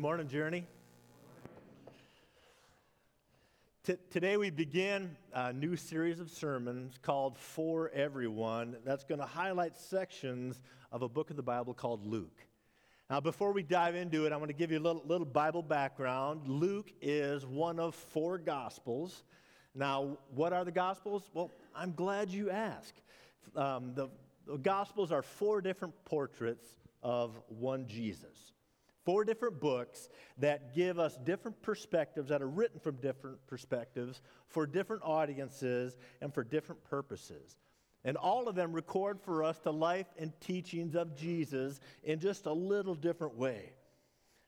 Morning, Journey. T- today we begin a new series of sermons called For Everyone that's going to highlight sections of a book of the Bible called Luke. Now, before we dive into it, I want to give you a little, little Bible background. Luke is one of four Gospels. Now, what are the Gospels? Well, I'm glad you asked. Um, the, the Gospels are four different portraits of one Jesus four different books that give us different perspectives that are written from different perspectives for different audiences and for different purposes. And all of them record for us the life and teachings of Jesus in just a little different way.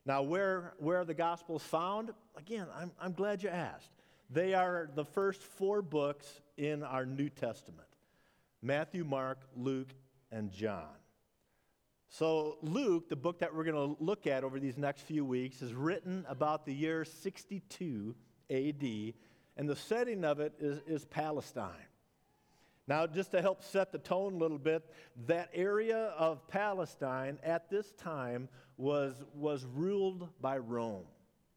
Now, where, where are the Gospels found? Again, I'm, I'm glad you asked. They are the first four books in our New Testament Matthew, Mark, Luke, and John. So, Luke, the book that we're going to look at over these next few weeks, is written about the year 62 AD, and the setting of it is, is Palestine. Now, just to help set the tone a little bit, that area of Palestine at this time was, was ruled by Rome.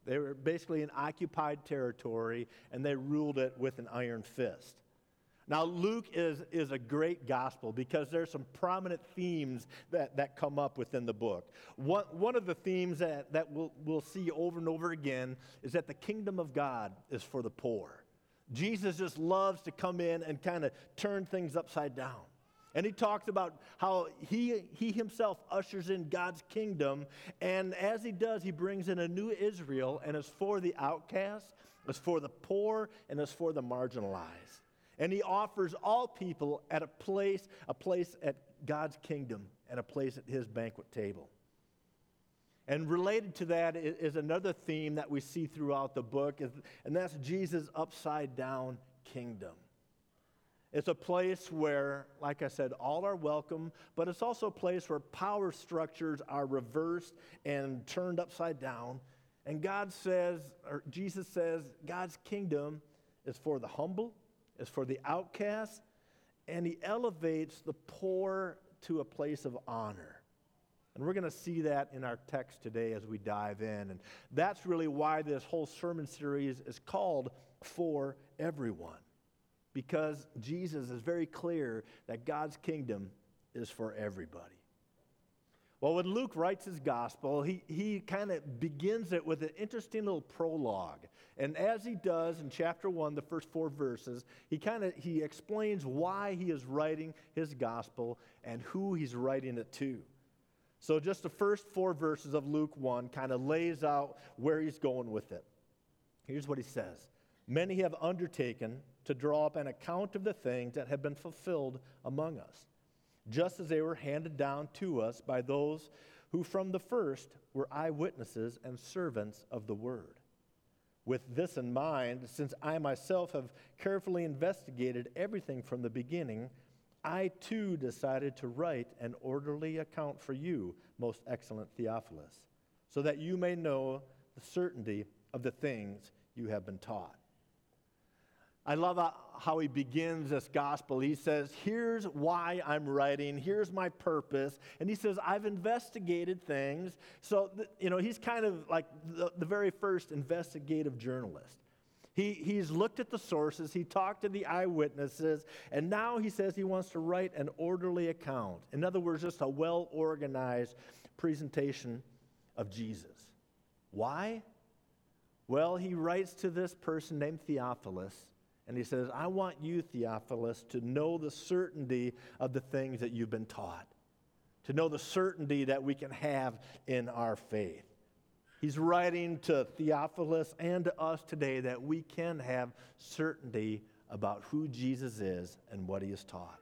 They were basically an occupied territory, and they ruled it with an iron fist. Now, Luke is, is a great gospel because there's some prominent themes that, that come up within the book. One, one of the themes that, that we'll, we'll see over and over again is that the kingdom of God is for the poor. Jesus just loves to come in and kind of turn things upside down. And he talks about how he, he himself ushers in God's kingdom. And as he does, he brings in a new Israel, and it's for the outcast, it's for the poor, and it's for the marginalized. And he offers all people at a place, a place at God's kingdom, and a place at his banquet table. And related to that is another theme that we see throughout the book, and that's Jesus' upside down kingdom. It's a place where, like I said, all are welcome, but it's also a place where power structures are reversed and turned upside down. And God says, or Jesus says, God's kingdom is for the humble, is for the outcast, and he elevates the poor to a place of honor. And we're going to see that in our text today as we dive in. And that's really why this whole sermon series is called For Everyone. Because Jesus is very clear that God's kingdom is for everybody. Well, when Luke writes his gospel, he, he kind of begins it with an interesting little prologue. And as he does in chapter one, the first four verses, he kind of he explains why he is writing his gospel and who he's writing it to. So just the first four verses of Luke 1 kind of lays out where he's going with it. Here's what he says Many have undertaken to draw up an account of the things that have been fulfilled among us just as they were handed down to us by those who from the first were eyewitnesses and servants of the word. With this in mind, since I myself have carefully investigated everything from the beginning, I too decided to write an orderly account for you, most excellent Theophilus, so that you may know the certainty of the things you have been taught. I love how he begins this gospel. He says, Here's why I'm writing, here's my purpose. And he says, I've investigated things. So, you know, he's kind of like the, the very first investigative journalist. He, he's looked at the sources, he talked to the eyewitnesses, and now he says he wants to write an orderly account. In other words, just a well organized presentation of Jesus. Why? Well, he writes to this person named Theophilus and he says, I want you, Theophilus, to know the certainty of the things that you've been taught, to know the certainty that we can have in our faith. He's writing to Theophilus and to us today that we can have certainty about who Jesus is and what he has taught.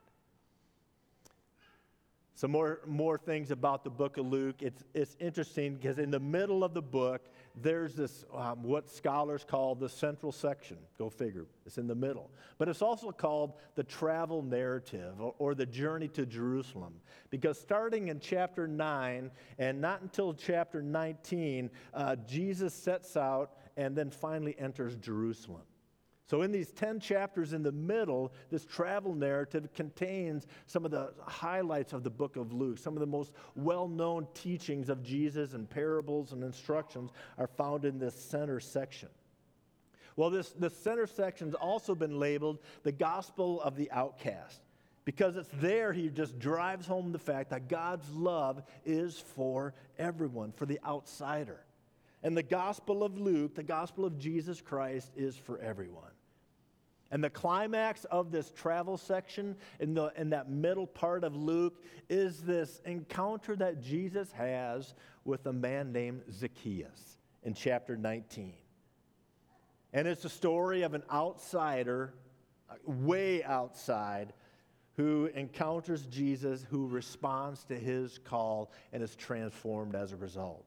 Some more, more things about the book of Luke. It's, it's interesting because in the middle of the book, there's this, um, what scholars call the central section. Go figure. It's in the middle. But it's also called the travel narrative or, or the journey to Jerusalem. Because starting in chapter 9 and not until chapter 19, uh, Jesus sets out and then finally enters Jerusalem. So, in these 10 chapters in the middle, this travel narrative contains some of the highlights of the book of Luke. Some of the most well known teachings of Jesus and parables and instructions are found in this center section. Well, this, this center section's also been labeled the gospel of the outcast because it's there he just drives home the fact that God's love is for everyone, for the outsider. And the gospel of Luke, the gospel of Jesus Christ, is for everyone. And the climax of this travel section in, the, in that middle part of Luke is this encounter that Jesus has with a man named Zacchaeus in chapter 19. And it's a story of an outsider, way outside, who encounters Jesus, who responds to his call, and is transformed as a result.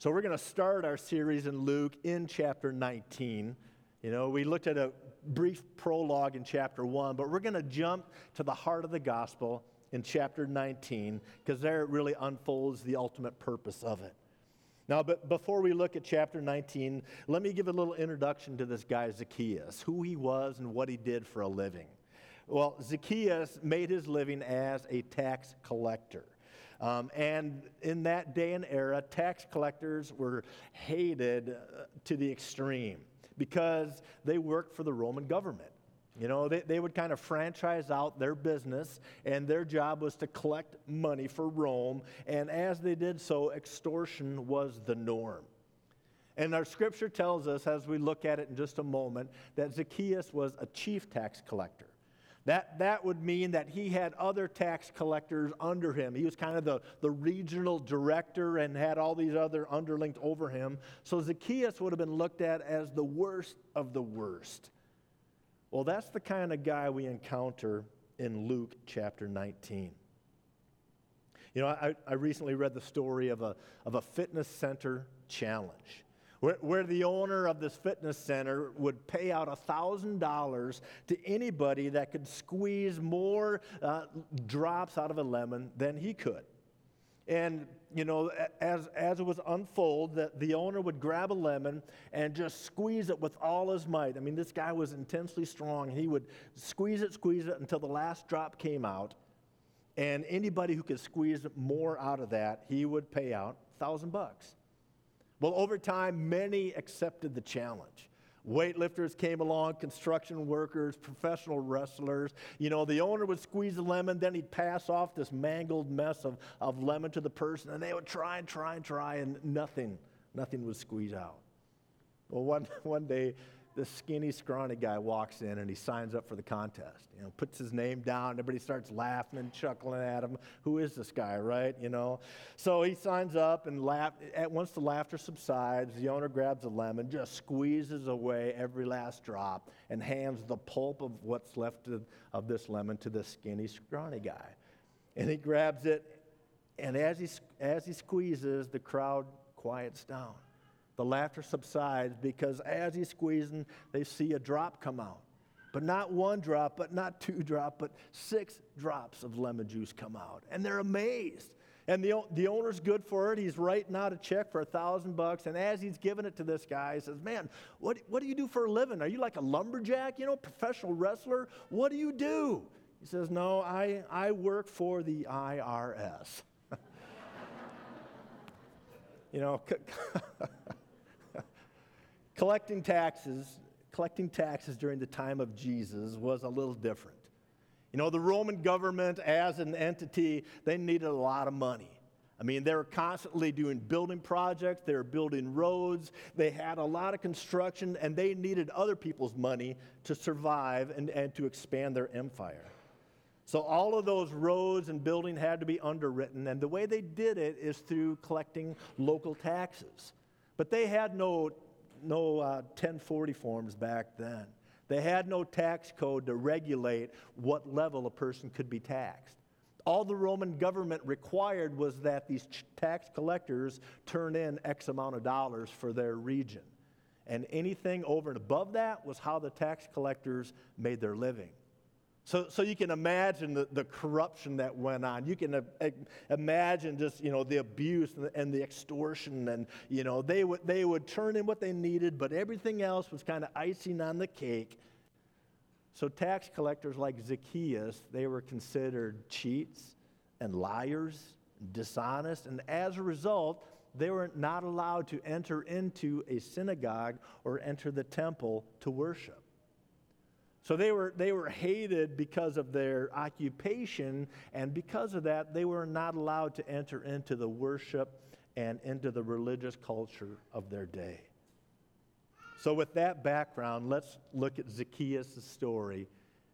So we're going to start our series in Luke in chapter 19. You know, we looked at a brief prologue in chapter 1, but we're going to jump to the heart of the gospel in chapter 19 because there it really unfolds the ultimate purpose of it. Now, but before we look at chapter 19, let me give a little introduction to this guy, Zacchaeus, who he was and what he did for a living. Well, Zacchaeus made his living as a tax collector. Um, and in that day and era, tax collectors were hated uh, to the extreme because they worked for the Roman government. You know, they, they would kind of franchise out their business, and their job was to collect money for Rome. And as they did so, extortion was the norm. And our scripture tells us, as we look at it in just a moment, that Zacchaeus was a chief tax collector. That, that would mean that he had other tax collectors under him. He was kind of the, the regional director and had all these other underlings over him. So Zacchaeus would have been looked at as the worst of the worst. Well, that's the kind of guy we encounter in Luke chapter 19. You know, I, I recently read the story of a, of a fitness center challenge where, where the owner of this fitness center would pay out $1,000 to anybody that could squeeze more uh, drops out of a lemon than he could. And, you know, as, as it was unfold, the, the owner would grab a lemon and just squeeze it with all his might. I mean, this guy was intensely strong. He would squeeze it, squeeze it until the last drop came out. And anybody who could squeeze more out of that, he would pay out thousand bucks. Well, over time, many accepted the challenge. Weightlifters came along, construction workers, professional wrestlers. You know, the owner would squeeze a lemon, then he'd pass off this mangled mess of, of lemon to the person, and they would try and try and try, and nothing, nothing would squeeze out. Well, one, one day, this skinny, scrawny guy walks in and he signs up for the contest. You know, puts his name down. Everybody starts laughing and chuckling at him. Who is this guy, right? You know. So he signs up and laugh. Once the laughter subsides, the owner grabs a lemon, just squeezes away every last drop, and hands the pulp of what's left of, of this lemon to this skinny, scrawny guy. And he grabs it, and as he as he squeezes, the crowd quiets down. The laughter subsides because as he's squeezing, they see a drop come out. But not one drop, but not two drop, but six drops of lemon juice come out. And they're amazed. And the, the owner's good for it. He's writing out a check for a thousand bucks. And as he's giving it to this guy, he says, Man, what, what do you do for a living? Are you like a lumberjack, you know, professional wrestler? What do you do? He says, No, I, I work for the IRS. you know, Collecting taxes, collecting taxes during the time of Jesus was a little different. You know, the Roman government as an entity, they needed a lot of money. I mean, they were constantly doing building projects, they were building roads, they had a lot of construction, and they needed other people's money to survive and, and to expand their empire. So all of those roads and building had to be underwritten, and the way they did it is through collecting local taxes. But they had no no uh, 1040 forms back then. They had no tax code to regulate what level a person could be taxed. All the Roman government required was that these tax collectors turn in X amount of dollars for their region. And anything over and above that was how the tax collectors made their living. So, so you can imagine the, the corruption that went on. You can imagine just, you know, the abuse and the, and the, extortion. And, you know, they would, they would turn in what they needed, but everything else was kind of icing on the cake. So tax collectors like Zacchaeus, they were considered cheats and liars, dishonest. And as a result, they were not allowed to enter into a synagogue or enter the temple to worship. So they were, they were hated because of their occupation, and because of that, they were not allowed to enter into the worship and into the religious culture of their day. So, with that background, let's look at Zacchaeus' story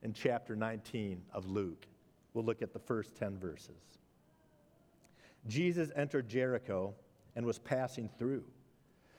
in chapter 19 of Luke. We'll look at the first 10 verses. Jesus entered Jericho and was passing through.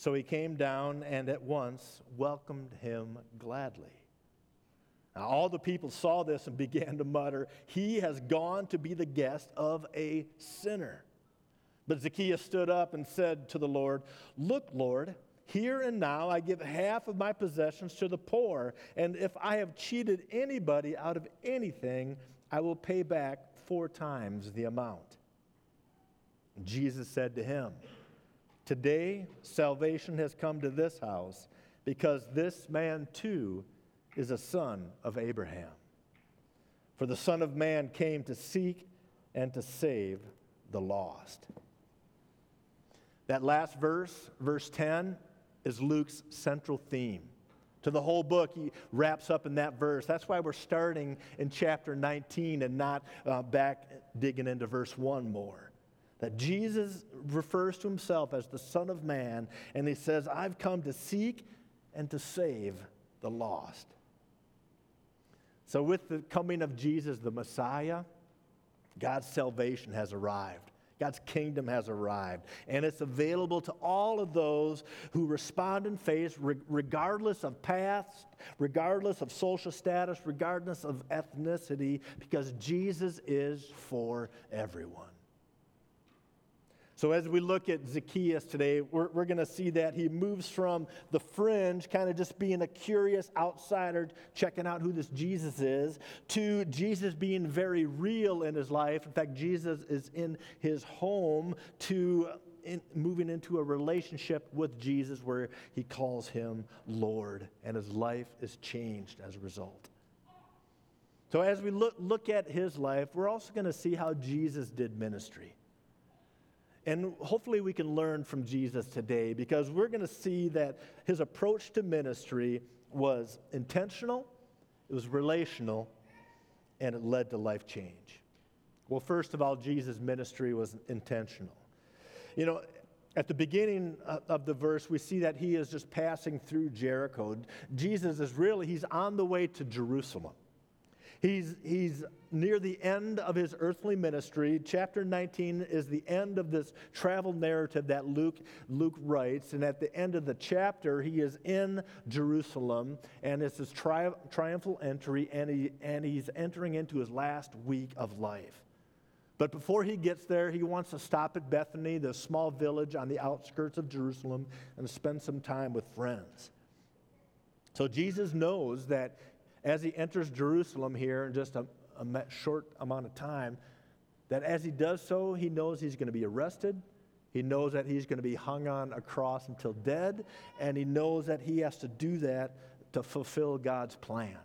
So he came down and at once welcomed him gladly. Now, all the people saw this and began to mutter, He has gone to be the guest of a sinner. But Zacchaeus stood up and said to the Lord, Look, Lord, here and now I give half of my possessions to the poor, and if I have cheated anybody out of anything, I will pay back four times the amount. Jesus said to him, Today, salvation has come to this house because this man too is a son of Abraham. For the Son of Man came to seek and to save the lost. That last verse, verse 10, is Luke's central theme. To the whole book, he wraps up in that verse. That's why we're starting in chapter 19 and not uh, back digging into verse 1 more that Jesus refers to himself as the Son of Man, and he says, I've come to seek and to save the lost. So, with the coming of Jesus, the Messiah, God's salvation has arrived. God's kingdom has arrived, and it's available to all of those who respond in faith, regardless of past, regardless of social status, regardless of ethnicity, because Jesus is for everyone. So, as we look at Zacchaeus today, we're, we're going to see that he moves from the fringe, kind of just being a curious outsider, checking out who this Jesus is, to Jesus being very real in his life. In fact, Jesus is in his home, to in, moving into a relationship with Jesus where he calls him Lord, and his life is changed as a result. So, as we look, look at his life, we're also going to see how Jesus did ministry. And hopefully, we can learn from Jesus today because we're going to see that his approach to ministry was intentional, it was relational, and it led to life change. Well, first of all, Jesus' ministry was intentional. You know, at the beginning of the verse, we see that he is just passing through Jericho. Jesus is really, he's on the way to Jerusalem. He's, he's near the end of his earthly ministry. Chapter 19 is the end of this travel narrative that Luke, Luke writes. And at the end of the chapter, he is in Jerusalem, and it's his tri- triumphal entry, and, he, and he's entering into his last week of life. But before he gets there, he wants to stop at Bethany, the small village on the outskirts of Jerusalem, and spend some time with friends. So Jesus knows that as he enters Jerusalem here in just a, a short amount of time, that as he does so, he knows he's going to be arrested. He knows that he's going to be hung on a cross until dead, and he knows that he has to do that to fulfill God's plan.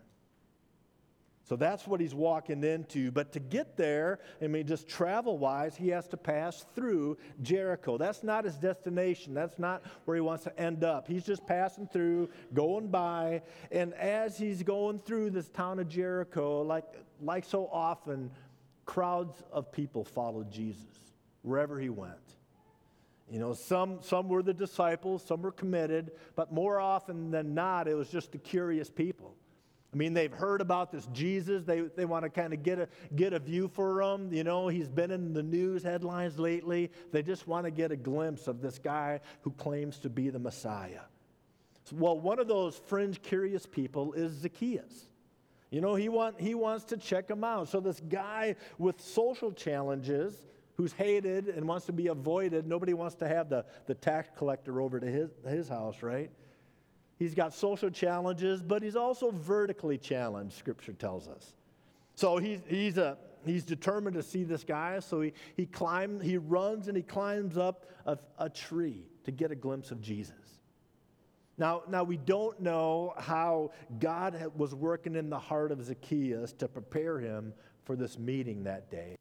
So that's what he's walking into. But to get there, I mean, just travel wise, he has to pass through Jericho. That's not his destination. That's not where he wants to end up. He's just passing through, going by. And as he's going through this town of Jericho, like, like so often, crowds of people followed Jesus wherever he went. You know, some, some were the disciples, some were committed, but more often than not, it was just the curious people. I mean, they've heard about this Jesus. They, they want to kind of get a, get a view for him. You know, he's been in the news headlines lately. They just want to get a glimpse of this guy who claims to be the Messiah. Well, one of those fringe curious people is Zacchaeus. You know, he, want, he wants to check him out. So, this guy with social challenges who's hated and wants to be avoided, nobody wants to have the, the tax collector over to his, his house, right? He's got social challenges, but he's also vertically challenged, scripture tells us. So he's, he's, a, he's determined to see this guy, so he, he, climb, he runs and he climbs up a, a tree to get a glimpse of Jesus. Now, now, we don't know how God was working in the heart of Zacchaeus to prepare him for this meeting that day.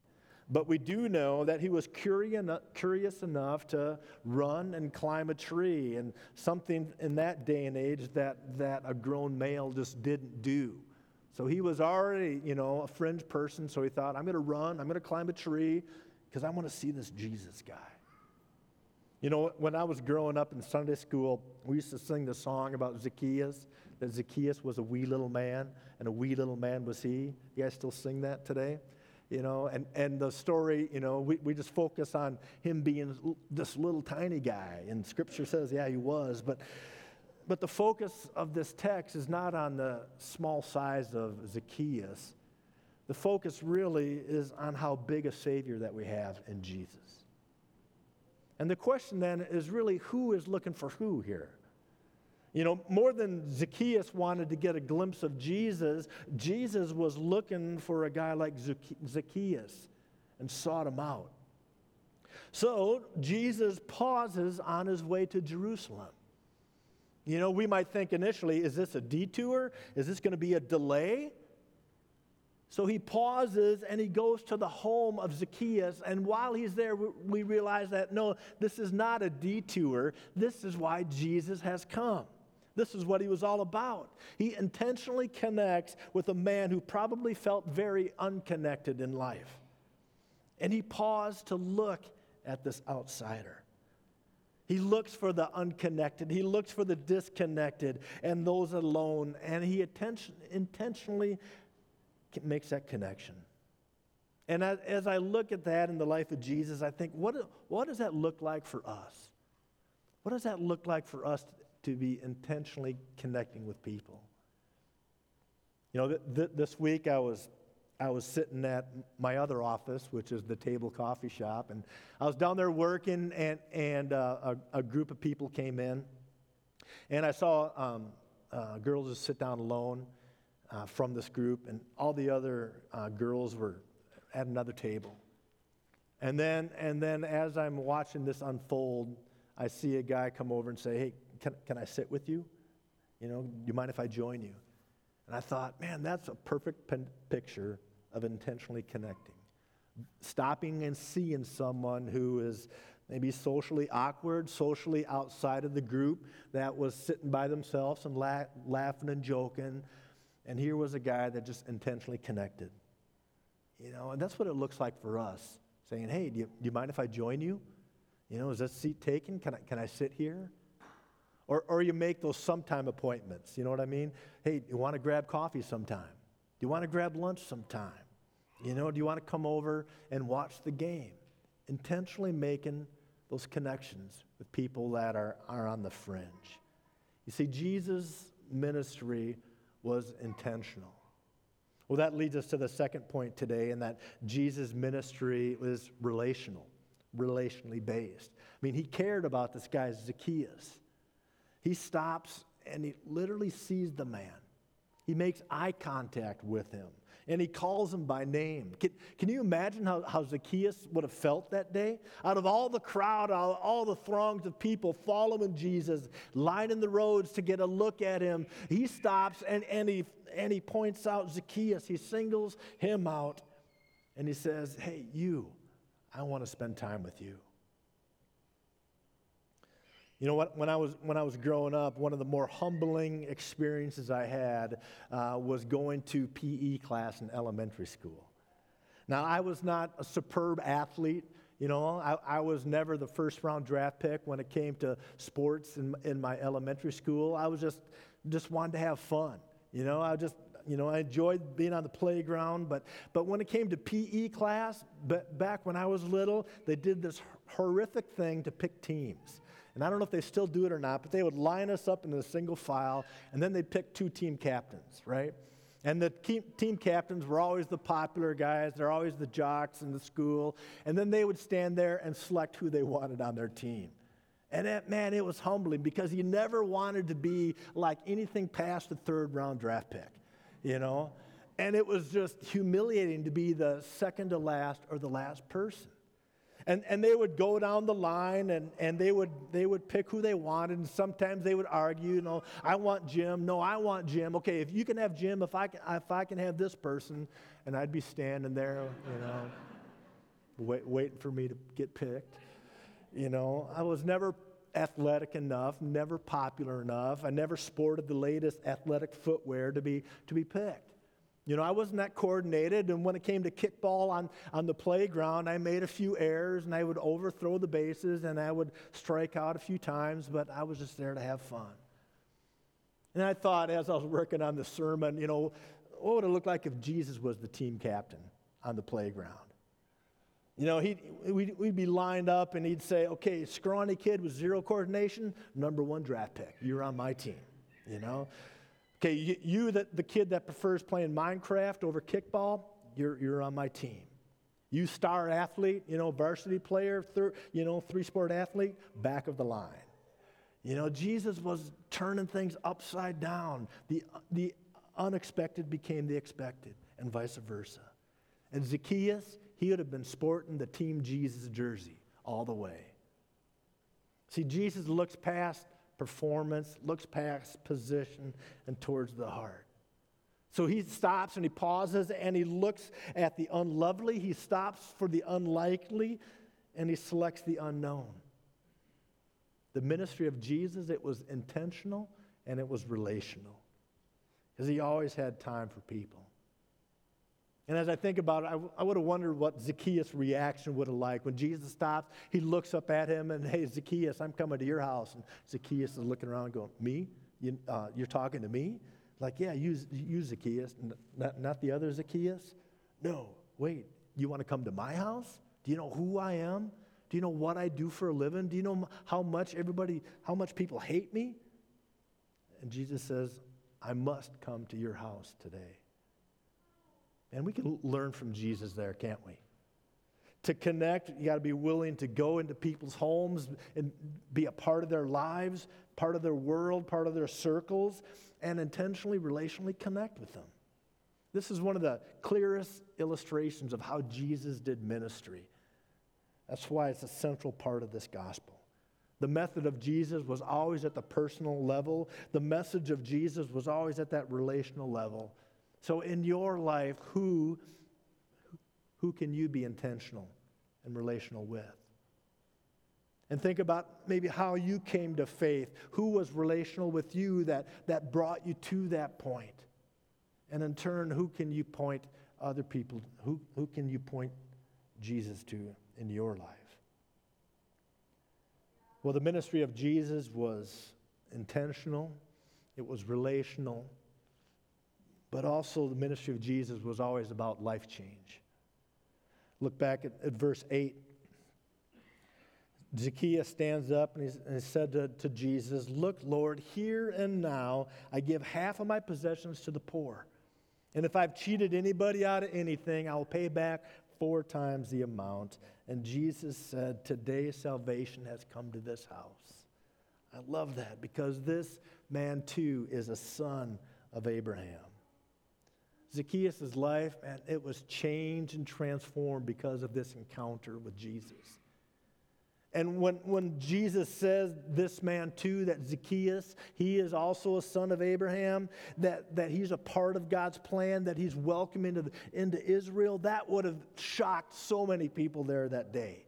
But we do know that he was curious enough to run and climb a tree, and something in that day and age that, that a grown male just didn't do. So he was already, you know, a fringe person, so he thought, I'm going to run, I'm going to climb a tree, because I want to see this Jesus guy. You know, when I was growing up in Sunday school, we used to sing the song about Zacchaeus, that Zacchaeus was a wee little man, and a wee little man was he. You guys still sing that today? You know, and, and the story, you know, we, we just focus on him being this little tiny guy. And scripture says, yeah, he was. But, but the focus of this text is not on the small size of Zacchaeus. The focus really is on how big a Savior that we have in Jesus. And the question then is really who is looking for who here? You know, more than Zacchaeus wanted to get a glimpse of Jesus, Jesus was looking for a guy like Zacchaeus and sought him out. So Jesus pauses on his way to Jerusalem. You know, we might think initially, is this a detour? Is this going to be a delay? So he pauses and he goes to the home of Zacchaeus. And while he's there, we realize that no, this is not a detour. This is why Jesus has come. This is what he was all about. He intentionally connects with a man who probably felt very unconnected in life. And he paused to look at this outsider. He looks for the unconnected, he looks for the disconnected and those alone, and he attention, intentionally makes that connection. And as, as, I look at that in the life of Jesus, I think, what, what does that look like for us? What does that look like for us to be intentionally connecting with people. You know, th- th- this week I was, I was sitting at my other office, which is the table coffee shop, and I was down there working, and, and uh, a, a, group of people came in. And I saw um, uh, girls just sit down alone uh, from this group, and all the other uh, girls were at another table. And then, and then as I'm watching this unfold, I see a guy come over and say, Hey, can, can I sit with you? You know, do you mind if I join you? And I thought, man, that's a perfect pen- picture of intentionally connecting. Stopping and seeing someone who is maybe socially awkward, socially outside of the group, that was sitting by themselves and la- laughing and joking. And here was a guy that just intentionally connected. You know, and that's what it looks like for us saying, hey, do you, do you mind if I join you? You know, is that seat taken? Can I, can I sit here? Or, or you make those sometime appointments. You know what I mean? Hey, you want to grab coffee sometime? Do you want to grab lunch sometime? You know, do you want to come over and watch the game? Intentionally making those connections with people that are, are on the fringe. You see, Jesus' ministry was intentional. Well, that leads us to the second point today, and that Jesus' ministry was relational, relationally based. I mean, he cared about this guy, Zacchaeus. He stops and he literally sees the man. He makes eye contact with him and he calls him by name. Can, can you imagine how, how Zacchaeus would have felt that day? Out of all the crowd, all, all the throngs of people following Jesus, lining the roads to get a look at him, he stops and, and, he, and he points out Zacchaeus. He singles him out and he says, Hey, you, I want to spend time with you. You know what? When I was when I was growing up, one of the more humbling experiences I had uh, was going to PE class in elementary school. Now, I was not a superb athlete. You know, I, I was never the first round draft pick when it came to sports in, in my elementary school. I was just just wanted to have fun. You know, I just You know, I enjoyed being on the playground, but, but when it came to PE class, but back when I was little, they did this horrific thing to pick teams. And I don't know if they still do it or not, but they would line us up in a single file, and then they'd pick two team captains, right? And the team captains were always the popular guys. They're always the jocks in the school. And then they would stand there and select who they wanted on their team. And that, man, it was humbling because you never wanted to be like anything past the third round draft pick, you know? And it was just humiliating to be the second to last or the last person. And, and they would go down the line and, and they, would, they would pick who they wanted. And sometimes they would argue, you know, I want Jim. No, I want Jim. Okay, if you can have Jim, if I can, if I can have this person. And I'd be standing there, you know, wait, waiting for me to get picked. You know, I was never athletic enough, never popular enough. I never sported the latest athletic footwear to be, to be picked. You know, I wasn't that coordinated, and when it came to kickball on, on the playground, I made a few errors and I would overthrow the bases and I would strike out a few times, but I was just there to have fun. And I thought as I was working on the sermon, you know, what would it look like if Jesus was the team captain on the playground? You know, he'd, we'd, we'd be lined up and he'd say, okay, scrawny kid with zero coordination, number one draft pick. You're on my team, you know? Okay, you, you the, the kid that prefers playing Minecraft over kickball, you're, you're on my team. You star athlete, you know, varsity player, thir, you know, three sport athlete, back of the line. You know, Jesus was turning things upside down. The, the unexpected became the expected, and vice versa. And Zacchaeus, he would have been sporting the Team Jesus jersey all the way. See, Jesus looks past performance, looks past position, and towards the heart. So he stops and he pauses and he looks at the unlovely, he stops for the unlikely, and he selects the unknown. The ministry of Jesus, it was intentional and it was relational because he always had time for people. And as I think about it, I, I would have wondered what Zacchaeus' reaction would have like. When Jesus stops, he looks up at him and, hey, Zacchaeus, I'm coming to your house. And Zacchaeus is looking around going, me? You, uh, you're talking to me? Like, yeah, you, you Zacchaeus, not, not the other Zacchaeus. No, wait, you want to come to my house? Do you know who I am? Do you know what I do for a living? Do you know how much everybody, how much people hate me? And Jesus says, I must come to your house today. And we can learn from Jesus there, can't we? To connect, you got to be willing to go into people's homes and be a part of their lives, part of their world, part of their circles, and intentionally, relationally connect with them. This is one of the clearest illustrations of how Jesus did ministry. That's why it's a central part of this gospel. The method of Jesus was always at the personal level. The message of Jesus was always at that relational level. So, in your life, who, who can you be intentional and relational with? And think about maybe how you came to faith. Who was relational with you that, that brought you to that point? And in turn, who can you point other people, who, who can you point Jesus to in your life? Well, the ministry of Jesus was intentional, it was relational, but also the ministry of Jesus was always about life change. Look back at, at verse 8. Zacchaeus stands up and, and he said to, to Jesus, Look, Lord, here and now I give half of my possessions to the poor. And if I've cheated anybody out of anything, I will pay back four times the amount. And Jesus said, Today salvation has come to this house. I love that because this man too is a son of Abraham. Zacchaeus' life, and it was changed and transformed because of this encounter with Jesus. And when, when Jesus says this man too, that Zacchaeus, he is also a son of Abraham, that, that he's a part of God's plan, that he's welcome into, the, into Israel, that would have shocked so many people there that day.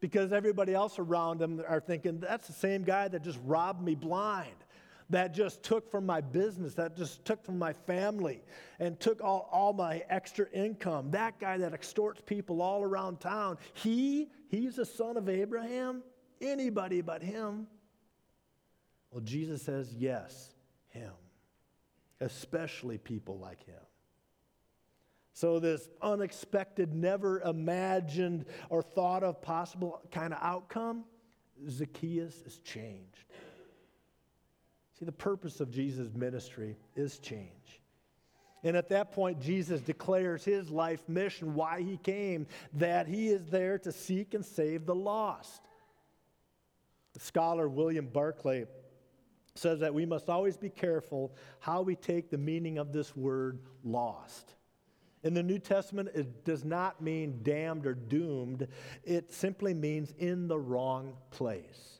Because everybody else around him are thinking, that's the same guy that just robbed me blind that just took from my business, that just took from my family, and took all, all my extra income. That guy that extorts people all around town, he, he's a son of Abraham? Anybody but him. Well, Jesus says, yes, him. especially people like him. So, this unexpected, never imagined or thought of possible kind of outcome, Zacchaeus is changed. See, the purpose of Jesus' ministry is change. And at that point, Jesus declares his life mission, why he came, that he is there to seek and save the lost. The scholar William Barclay says that we must always be careful how we take the meaning of this word lost. In the New Testament, it does not mean damned or doomed, it simply means in the wrong place.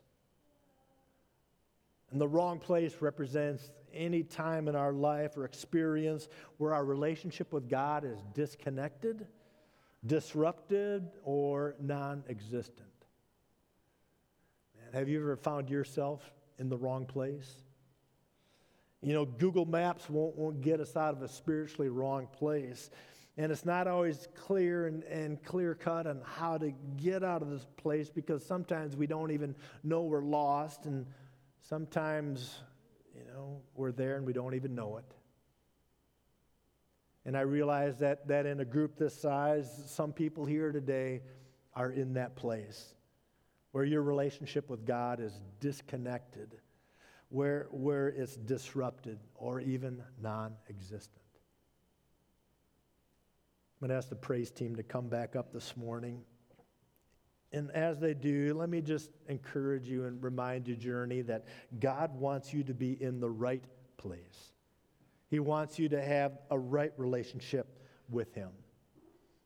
And the wrong place represents any time in our life or experience where our relationship with God is disconnected, disrupted, or non existent. Have you ever found yourself in the wrong place? You know, Google Maps won't, won't get us out of a spiritually wrong place. And it's not always clear and, and clear cut on how to get out of this place because sometimes we don't even know we're lost. And sometimes, you know, we're there and we don't even know it. And I realize that, that in a group this size, some people here today are in that place where your relationship with God is disconnected, where, where it's disrupted or even non existent. I'm going to ask the praise team to come back up this morning. And as they do, let me just encourage you and remind you, Journey, that God wants you to be in the right place. He wants you to have a right relationship with Him.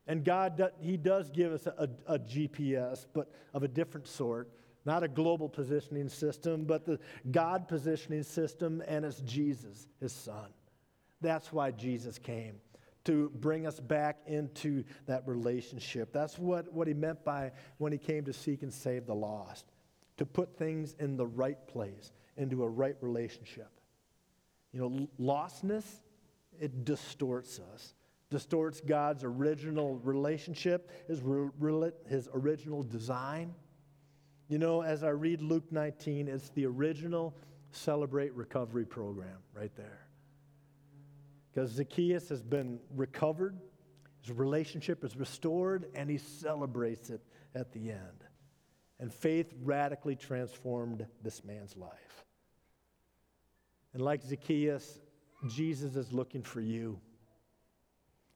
And God, He does give us a, a, GPS, but of a different sort. Not a global positioning system, but the God positioning system, and it's Jesus, His Son. That's why Jesus came to bring us back into that relationship. That's what, what he meant by when he came to seek and save the lost, to put things in the right place, into a right relationship. You know, lostness, it distorts us, distorts God's original relationship, his, his original design. You know, as I read Luke 19, it's the original Celebrate Recovery program right there. Because Zacchaeus has been recovered, his relationship is restored, and he celebrates it at the end. And faith radically transformed this man's life. And like Zacchaeus, Jesus is looking for you.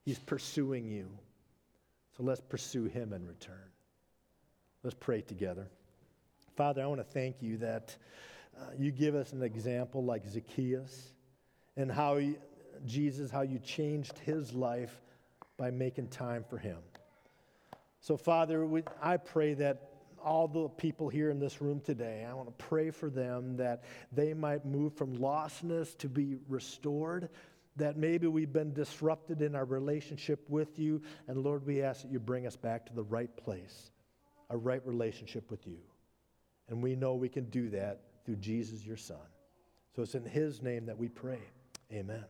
He's pursuing you. So let's pursue him in return. Let's pray together. Father, I want to thank you that uh, you give us an example like Zacchaeus and how he, Jesus, how you changed his life by making time for him. So, Father, we, I pray that all the people here in this room today, I want to pray for them that they might move from lostness to be restored, that maybe we've been disrupted in our relationship with you. And Lord, we ask that you bring us back to the right place, a right relationship with you. And we know we can do that through Jesus, your Son. So it's in his name that we pray. Amen.